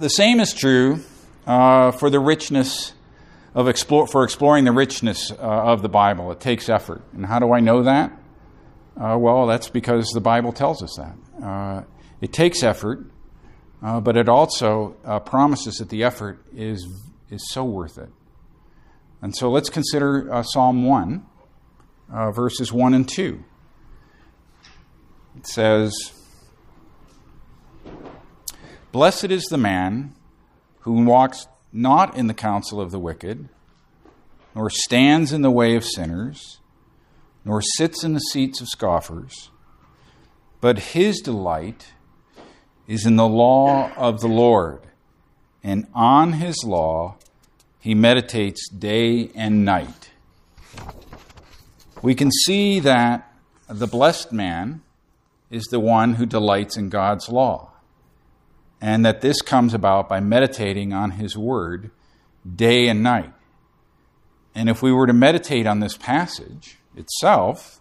the same is true uh, for the richness of explore, for exploring the richness uh, of the Bible. It takes effort. And how do I know that? Uh, well, that's because the Bible tells us that. Uh, it takes effort, uh, but it also uh, promises that the effort is, is so worth it. And so let's consider Psalm 1, verses 1 and 2. It says, Blessed is the man who walks not in the counsel of the wicked, nor stands in the way of sinners, nor sits in the seats of scoffers, but his delight is in the law of the Lord, and on his law he meditates day and night. We can see that the blessed man is the one who delights in God's law, and that this comes about by meditating on his word day and night. And if we were to meditate on this passage itself,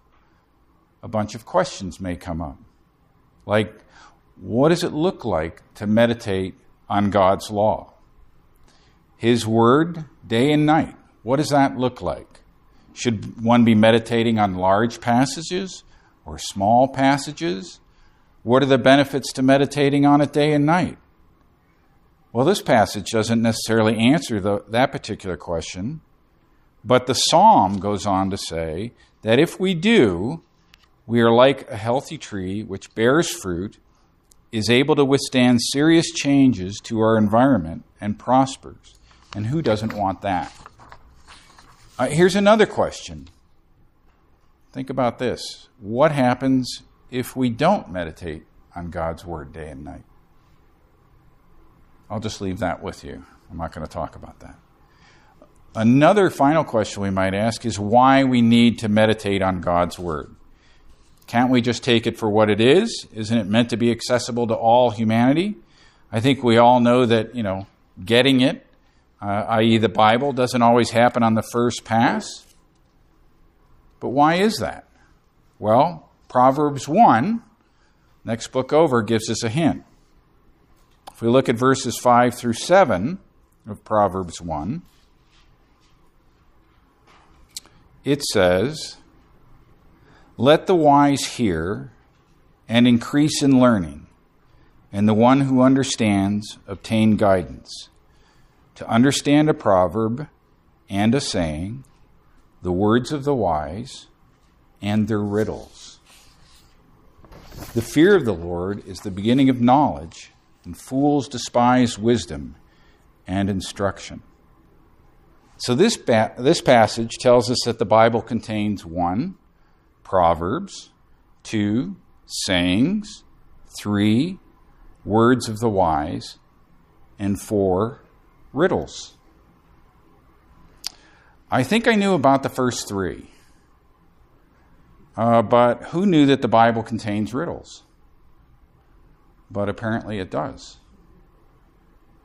a bunch of questions may come up. Like, what does it look like to meditate on God's law? His word, day and night. What does that look like? Should one be meditating on large passages or small passages? What are the benefits to meditating on it day and night? Well, this passage doesn't necessarily answer the, that particular question, but the psalm goes on to say that if we do, we are like a healthy tree which bears fruit, is able to withstand serious changes to our environment, and prospers. And who doesn't want that? Uh, here's another question. Think about this. What happens if we don't meditate on God's Word day and night? I'll just leave that with you. I'm not going to talk about that. Another final question we might ask is why we need to meditate on God's Word. Can't we just take it for what it is? Isn't it meant to be accessible to all humanity? I think we all know that, you know, getting it, uh, i.e., the Bible, doesn't always happen on the first pass. But why is that? Well, Proverbs 1, next book over, gives us a hint. If we look at verses 5 through 7 of Proverbs 1, it says, Let the wise hear and increase in learning, and the one who understands obtain guidance. To understand a proverb and a saying, the words of the wise, and their riddles. The fear of the Lord is the beginning of knowledge, and fools despise wisdom and instruction. So, this, ba- this passage tells us that the Bible contains one, Proverbs, two, sayings, three, words of the wise, and four, riddles. I think I knew about the first three, uh, but who knew that the Bible contains riddles? But apparently it does.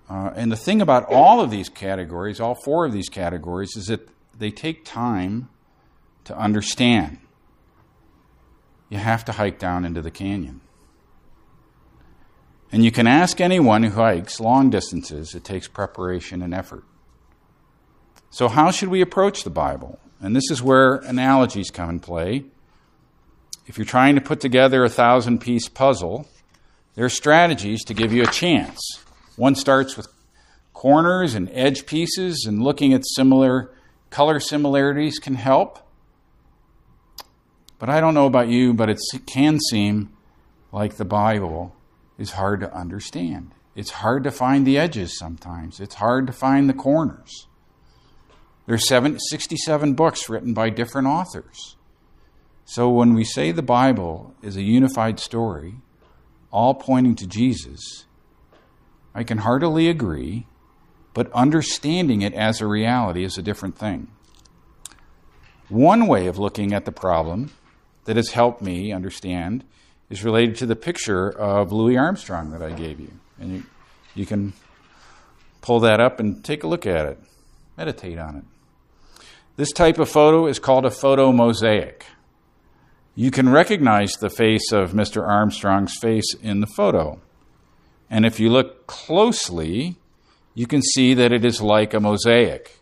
Uh, and the thing about all of these categories, all four of these categories, is that they take time to understand. You have to hike down into the canyon. And you can ask anyone who hikes long distances, it takes preparation and effort. So, how should we approach the Bible? And this is where analogies come in play. If you're trying to put together a thousand piece puzzle, there are strategies to give you a chance. One starts with corners and edge pieces, and looking at similar color similarities can help. But I don't know about you, but it can seem like the Bible is hard to understand. It's hard to find the edges sometimes, it's hard to find the corners. There There's 67 books written by different authors. So when we say the Bible is a unified story, all pointing to Jesus, I can heartily agree, but understanding it as a reality is a different thing. One way of looking at the problem that has helped me understand is related to the picture of Louis Armstrong that I gave you. And you, you can pull that up and take a look at it, meditate on it. This type of photo is called a photo mosaic. You can recognize the face of Mr. Armstrong's face in the photo. And if you look closely, you can see that it is like a mosaic.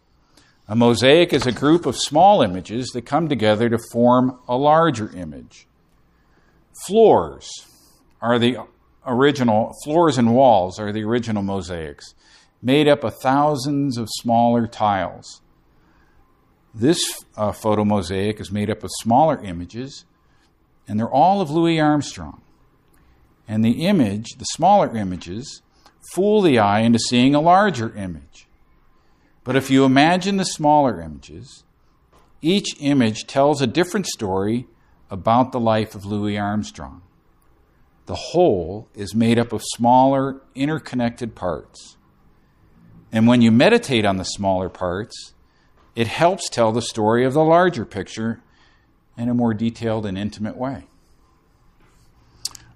A mosaic is a group of small images that come together to form a larger image. Floors are the original, floors and walls are the original mosaics, made up of thousands of smaller tiles. This uh, photo mosaic is made up of smaller images, and they're all of Louis Armstrong. And the image, the smaller images, fool the eye into seeing a larger image. But if you imagine the smaller images, each image tells a different story about the life of Louis Armstrong. The whole is made up of smaller, interconnected parts. And when you meditate on the smaller parts, it helps tell the story of the larger picture in a more detailed and intimate way.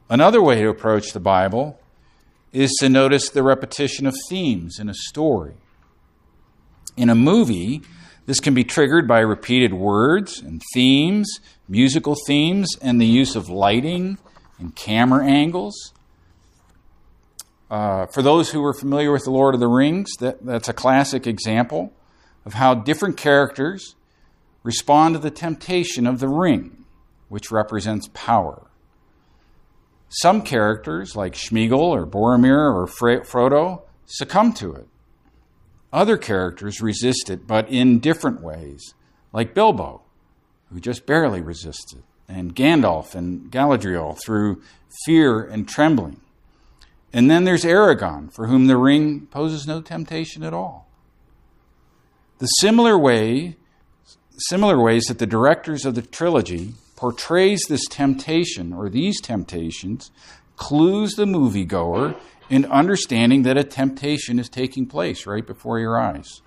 Another way to approach the Bible is to notice the repetition of themes in a story. In a movie, this can be triggered by repeated words and themes, musical themes, and the use of lighting and camera angles. Uh, for those who are familiar with The Lord of the Rings, that, that's a classic example of how different characters respond to the temptation of the ring, which represents power. Some characters, like Smeagol or Boromir or Frodo, succumb to it. Other characters resist it, but in different ways, like Bilbo, who just barely resisted, and Gandalf and Galadriel through fear and trembling. And then there's Aragorn, for whom the ring poses no temptation at all. The similar way, similar ways that the directors of the trilogy portrays this temptation or these temptations clues the moviegoer in understanding that a temptation is taking place right before your eyes.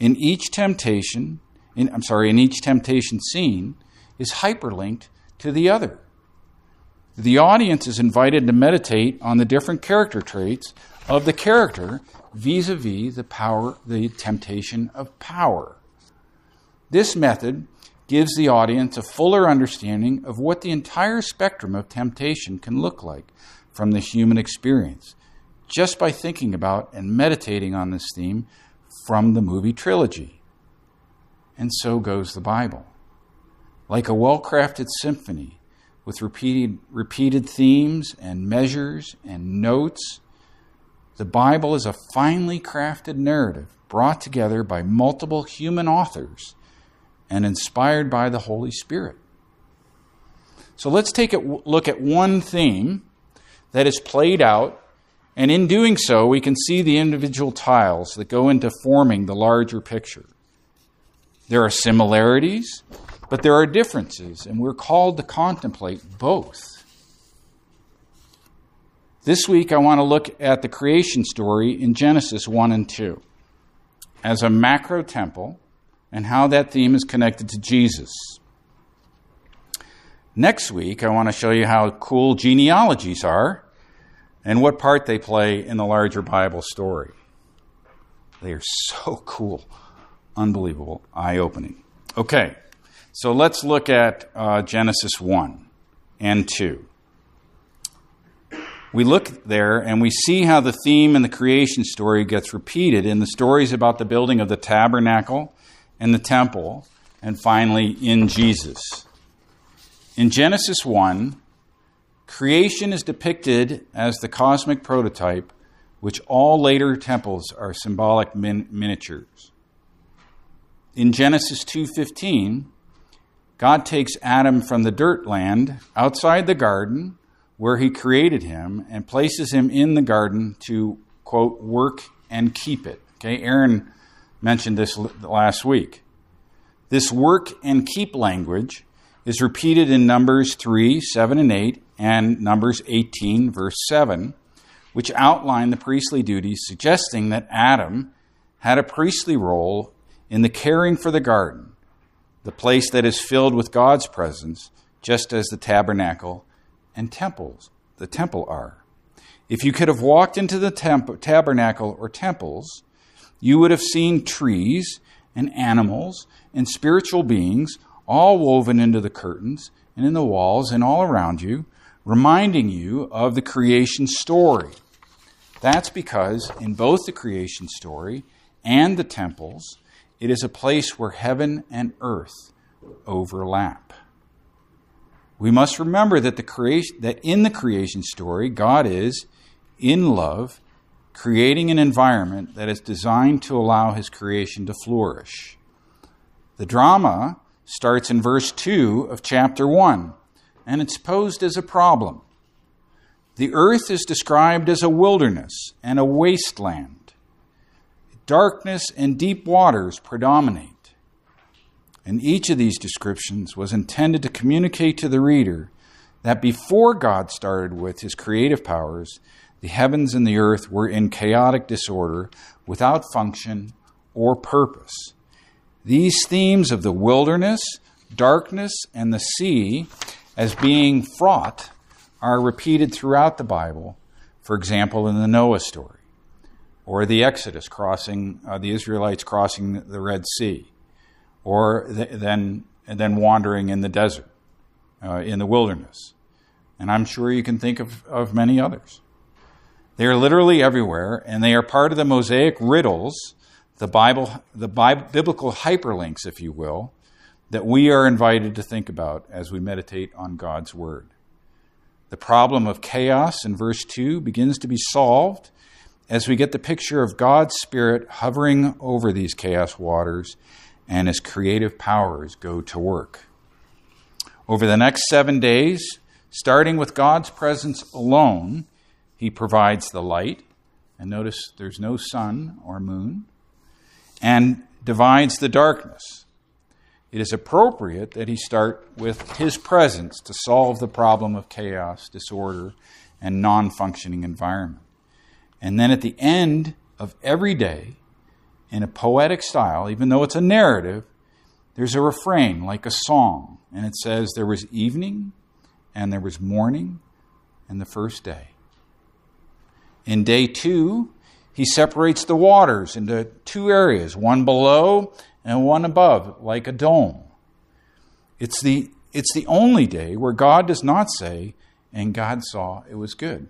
In each temptation, in, I'm sorry, in each temptation scene is hyperlinked to the other. The audience is invited to meditate on the different character traits of the character vis-a-vis the power, the temptation of power. This method gives the audience a fuller understanding of what the entire spectrum of temptation can look like from the human experience, just by thinking about and meditating on this theme from the movie trilogy. And so goes the Bible. Like a well crafted symphony with repeated, repeated themes and measures and notes, the Bible is a finely crafted narrative brought together by multiple human authors and inspired by the Holy Spirit. So let's take a look at one theme that is played out, and in doing so, we can see the individual tiles that go into forming the larger picture. There are similarities, but there are differences, and we're called to contemplate both. This week, I want to look at the creation story in Genesis 1 and 2 as a macro temple and how that theme is connected to Jesus. Next week, I want to show you how cool genealogies are and what part they play in the larger Bible story. They are so cool, unbelievable, eye opening. Okay, so let's look at uh, Genesis 1 and 2. We look there and we see how the theme in the creation story gets repeated in the stories about the building of the tabernacle and the temple, and finally in Jesus. In Genesis 1, creation is depicted as the cosmic prototype, which all later temples are symbolic min- miniatures. In Genesis 2:15, God takes Adam from the dirt land outside the garden where he created him and places him in the garden to quote work and keep it. Okay, Aaron mentioned this last week. This work and keep language is repeated in Numbers 3, 7, and 8, and Numbers 18, verse 7, which outline the priestly duties, suggesting that Adam had a priestly role in the caring for the garden, the place that is filled with God's presence, just as the tabernacle and temples, the temple are. If you could have walked into the temp- tabernacle or temples, you would have seen trees and animals and spiritual beings all woven into the curtains and in the walls and all around you, reminding you of the creation story. That's because in both the creation story and the temples, it is a place where heaven and earth overlap. We must remember that, the creation, that in the creation story, God is, in love, creating an environment that is designed to allow his creation to flourish. The drama starts in verse 2 of chapter 1, and it's posed as a problem. The earth is described as a wilderness and a wasteland. Darkness and deep waters predominate. And each of these descriptions was intended to communicate to the reader that before God started with his creative powers, the heavens and the earth were in chaotic disorder without function or purpose. These themes of the wilderness, darkness, and the sea as being fraught are repeated throughout the Bible, for example, in the Noah story, or the Exodus crossing, uh, the Israelites crossing the Red Sea, or the, then, then wandering in the desert, uh, in the wilderness. And I'm sure you can think of, of many others. They are literally everywhere, and they are part of the Mosaic riddles, the Bible, the biblical hyperlinks, if you will, that we are invited to think about as we meditate on God's Word. The problem of chaos in verse 2 begins to be solved as we get the picture of God's Spirit hovering over these chaos waters and his creative powers go to work. Over the next seven days, starting with God's presence alone, he provides the light. And notice there's no sun or moon. And divides the darkness it is appropriate that he start with his presence to solve the problem of chaos, disorder, and non functioning environment. And then at the end of every day, in a poetic style, even though it's a narrative, there's a refrain like a song. And it says, There was evening, and there was morning, and the first day. In day two, he separates the waters into two areas, one below and one above, like a dome. It's the, it's the only day where God does not say, and God saw it was good.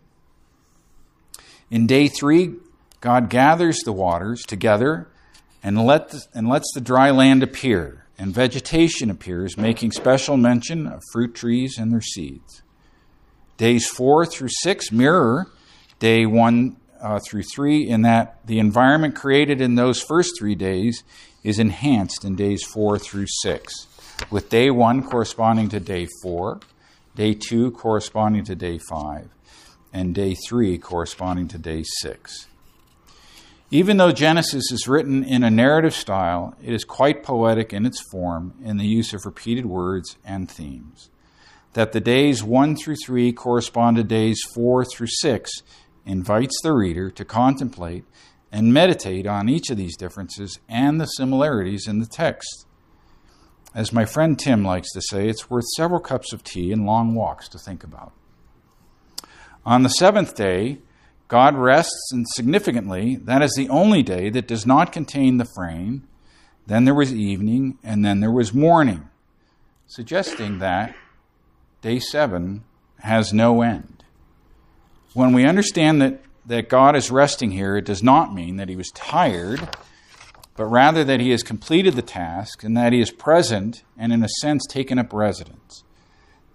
In day three, God gathers the waters together and, let the, and lets the dry land appear, and vegetation appears, making special mention of fruit trees and their seeds. Days four through six mirror day one uh, through three, in that the environment created in those first three days is enhanced in days four through six, with day one corresponding to day four, day two corresponding to day five, and day three corresponding to day six. Even though Genesis is written in a narrative style, it is quite poetic in its form in the use of repeated words and themes. That the days 1 through 3 correspond to days 4 through 6 invites the reader to contemplate and meditate on each of these differences and the similarities in the text. As my friend Tim likes to say, it's worth several cups of tea and long walks to think about. On the seventh day, God rests, and significantly, that is the only day that does not contain the frame. Then there was evening, and then there was morning, suggesting that day seven has no end. When we understand that that God is resting here, it does not mean that he was tired, but rather that he has completed the task and that he is present and, in a sense, taken up residence.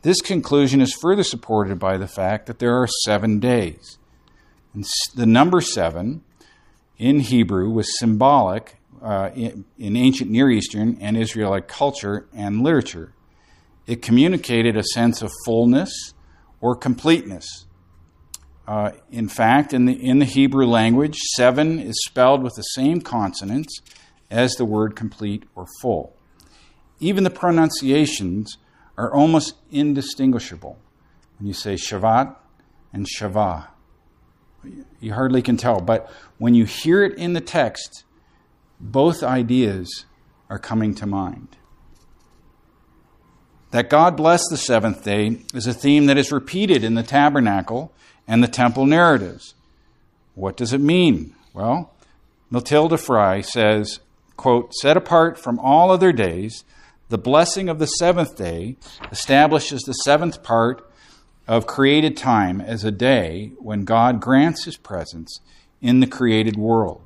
This conclusion is further supported by the fact that there are seven days. And the number seven in Hebrew was symbolic uh, in, in ancient Near Eastern and Israelite culture and literature. It communicated a sense of fullness or completeness uh, in fact, in the, in the Hebrew language, seven is spelled with the same consonants as the word complete or full. Even the pronunciations are almost indistinguishable. When you say Shavat and Shavah, you hardly can tell. But when you hear it in the text, both ideas are coming to mind. That God blessed the seventh day is a theme that is repeated in the tabernacle and the temple narratives. What does it mean? Well, Matilda Frey says, quote, set apart from all other days, the blessing of the seventh day establishes the seventh part of created time as a day when God grants his presence in the created world.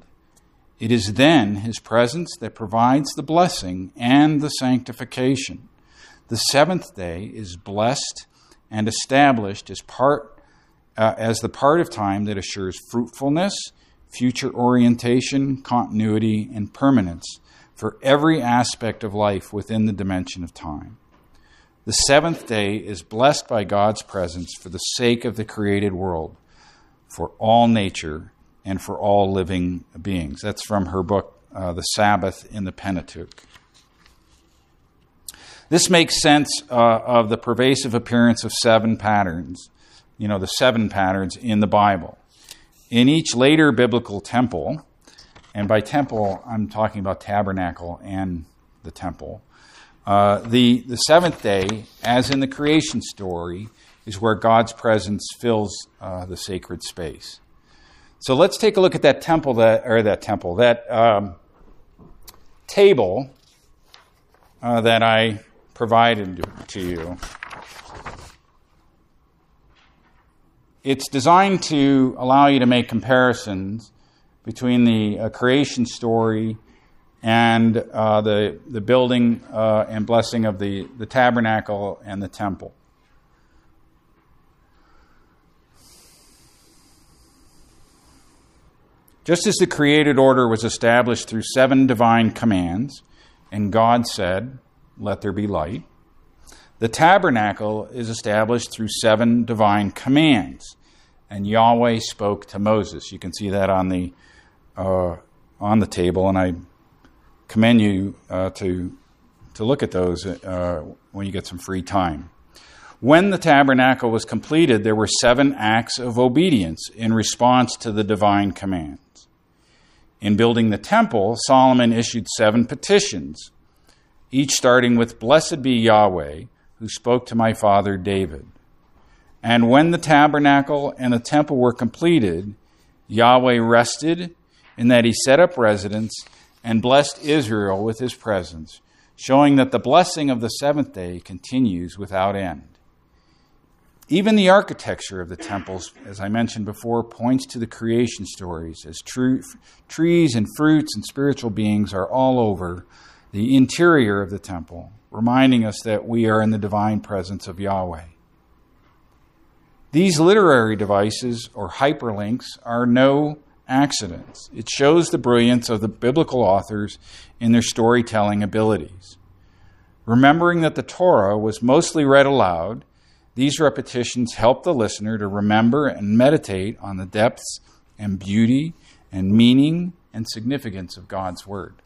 It is then his presence that provides the blessing and the sanctification. The seventh day is blessed and established as part uh, as the part of time that assures fruitfulness, future orientation, continuity, and permanence for every aspect of life within the dimension of time. The seventh day is blessed by God's presence for the sake of the created world, for all nature, and for all living beings. That's from her book, uh, The Sabbath in the Pentateuch. This makes sense uh, of the pervasive appearance of seven patterns, you know, the seven patterns in the Bible. In each later biblical temple, and by temple, I'm talking about tabernacle and the temple, uh, the, the seventh day, as in the creation story, is where God's presence fills uh, the sacred space. So let's take a look at that temple that, or that temple, that um, table uh, that I provided to you. It's designed to allow you to make comparisons between the uh, creation story and uh, the, the building uh, and blessing of the, the tabernacle and the temple. Just as the created order was established through seven divine commands, and God said, Let there be light, the tabernacle is established through seven divine commands, and Yahweh spoke to Moses. You can see that on the, uh, on the table, and I commend you uh, to, to look at those uh, when you get some free time. When the tabernacle was completed, there were seven acts of obedience in response to the divine command. In building the temple, Solomon issued seven petitions, each starting with Blessed be Yahweh, who spoke to my father David. And when the tabernacle and the temple were completed, Yahweh rested in that he set up residence and blessed Israel with his presence, showing that the blessing of the seventh day continues without end. Even the architecture of the temples, as I mentioned before, points to the creation stories, as trees and fruits and spiritual beings are all over the interior of the temple, reminding us that we are in the divine presence of Yahweh. These literary devices, or hyperlinks, are no accidents. It shows the brilliance of the biblical authors in their storytelling abilities. Remembering that the Torah was mostly read aloud, these repetitions help the listener to remember and meditate on the depths and beauty and meaning and significance of God's Word.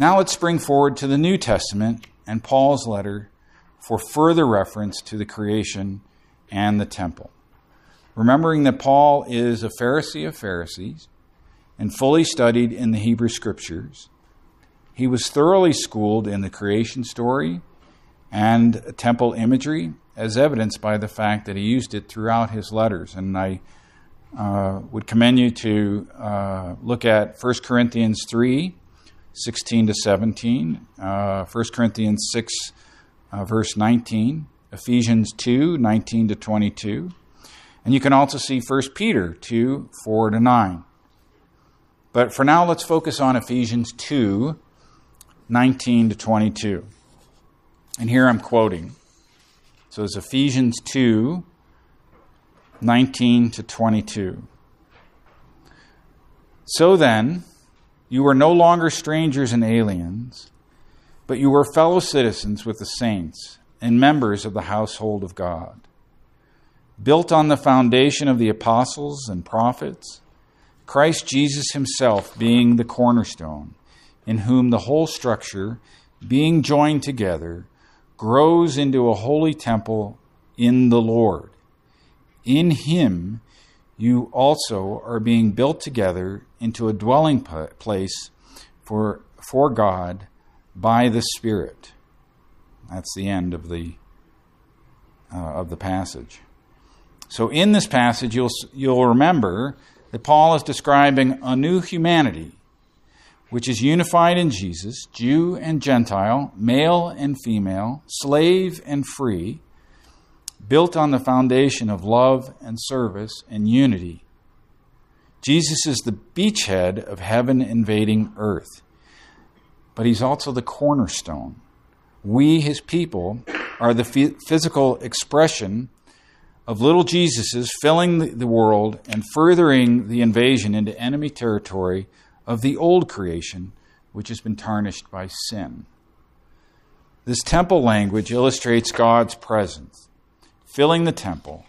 Now let's spring forward to the New Testament and Paul's letter for further reference to the creation and the temple. Remembering that Paul is a Pharisee of Pharisees and fully studied in the Hebrew Scriptures, he was thoroughly schooled in the creation story and temple imagery, as evidenced by the fact that he used it throughout his letters. And I uh, would commend you to uh, look at 1 Corinthians 3 16 to 17, uh, 1 Corinthians 6, uh, verse 19, Ephesians 2 19 to 22. And you can also see 1 Peter 2 4 to 9. But for now, let's focus on Ephesians 2 19 to 22. And here I'm quoting. So it's Ephesians 2 19 to 22. So then, you are no longer strangers and aliens, but you are fellow citizens with the saints and members of the household of God, built on the foundation of the apostles and prophets, Christ Jesus himself being the cornerstone, in whom the whole structure, being joined together, grows into a holy temple in the Lord. In him, you also are being built together into a dwelling place for, for God by the Spirit. That's the end of the, uh, of the passage. So, in this passage, you'll, you'll remember that Paul is describing a new humanity which is unified in Jesus, Jew and Gentile, male and female, slave and free, built on the foundation of love and service and unity. Jesus is the beachhead of heaven invading earth, but he's also the cornerstone. We, his people, are the physical expression of little Jesuses filling the world and furthering the invasion into enemy territory of the old creation, which has been tarnished by sin. This temple language illustrates God's presence, filling the temple,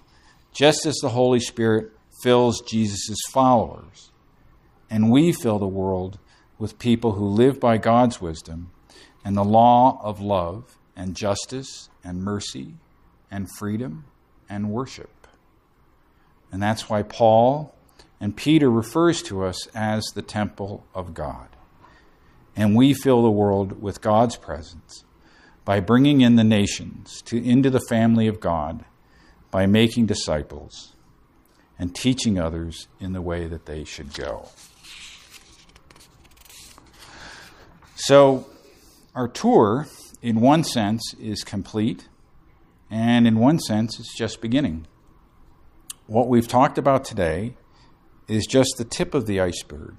just as the Holy Spirit fills Jesus' followers. And we fill the world with people who live by God's wisdom and the law of love and justice and mercy and freedom and worship. And that's why Paul and Peter refers to us as the temple of God. And we fill the world with God's presence by bringing in the nations to, into the family of God by making disciples and teaching others in the way that they should go. So, our tour, in one sense, is complete, and in one sense, it's just beginning. What we've talked about today is just the tip of the iceberg.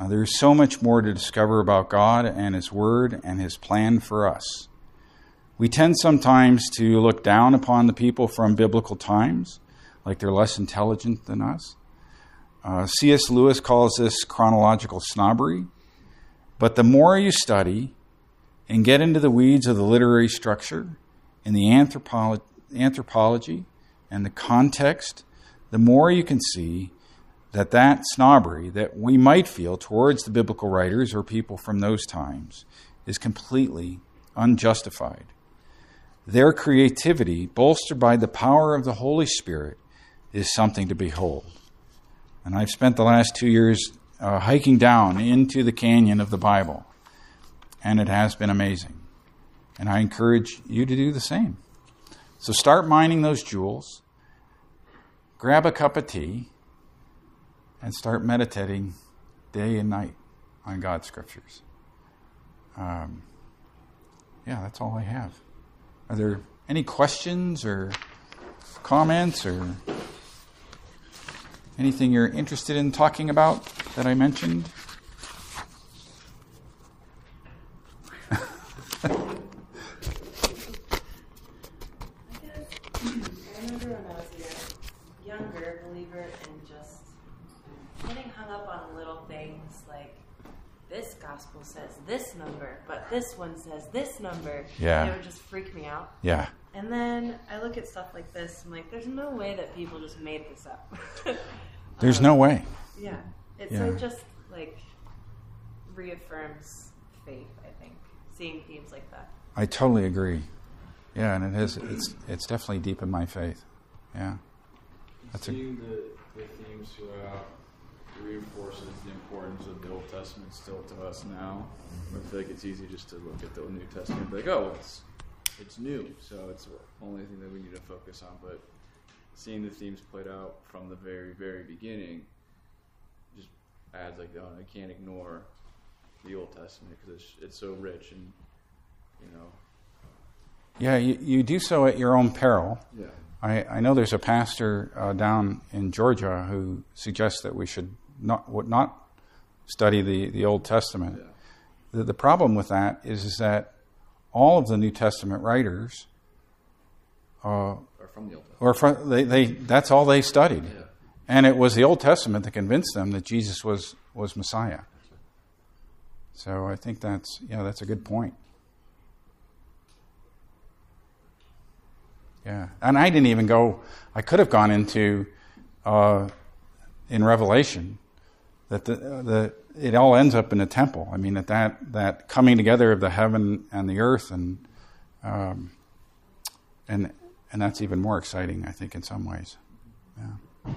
Uh, there's so much more to discover about God and His Word and His plan for us. We tend sometimes to look down upon the people from biblical times, like they're less intelligent than us. Uh, C.S. Lewis calls this chronological snobbery. But the more you study and get into the weeds of the literary structure and the anthropolo- anthropology and the context, the more you can see that that snobbery that we might feel towards the biblical writers or people from those times is completely unjustified. Their creativity, bolstered by the power of the Holy Spirit, is something to behold. And I've spent the last two years uh, hiking down into the canyon of the Bible, and it has been amazing. And I encourage you to do the same. So start mining those jewels, grab a cup of tea, and start meditating day and night on God's scriptures. Um, yeah, that's all I have. Are there any questions or comments or anything you're interested in talking about that I mentioned? I remember when I was younger believer in just getting hung up on little things like this gospel says this number, but this one says this number. Yeah. And it would just freak out. Yeah. And then I look at stuff like this, I'm like, there's no way that people just made this up. there's um, no way. Yeah. It, yeah. So just like reaffirms faith, I think, seeing themes like that. I totally agree. Yeah, and it is. It's it's definitely deep in my faith. Yeah. That's seeing a, the, the themes throughout reinforces the importance of the Old Testament still to us now. I feel like it's easy just to look at the New Testament and be like, oh, it's it's new, so it's the only thing that we need to focus on. But seeing the themes played out from the very, very beginning just adds like, oh, I can't ignore the Old Testament because it's, it's so rich and, you know. Yeah, you, you do so at your own peril. Yeah. I, I know there's a pastor uh, down in Georgia who suggests that we should not would not study the, the Old Testament. Yeah. The, the problem with that is, is that all of the New Testament writers uh, are from the Old Testament. Or from, they, they, that's all they studied. Yeah. And it was the Old Testament that convinced them that Jesus was, was Messiah. So I think that's, yeah, that's a good point. Yeah. And I didn't even go, I could have gone into, uh, in Revelation, that the, the it all ends up in a temple. I mean, that that, that coming together of the heaven and the earth, and um, and and that's even more exciting, I think, in some ways. Yeah.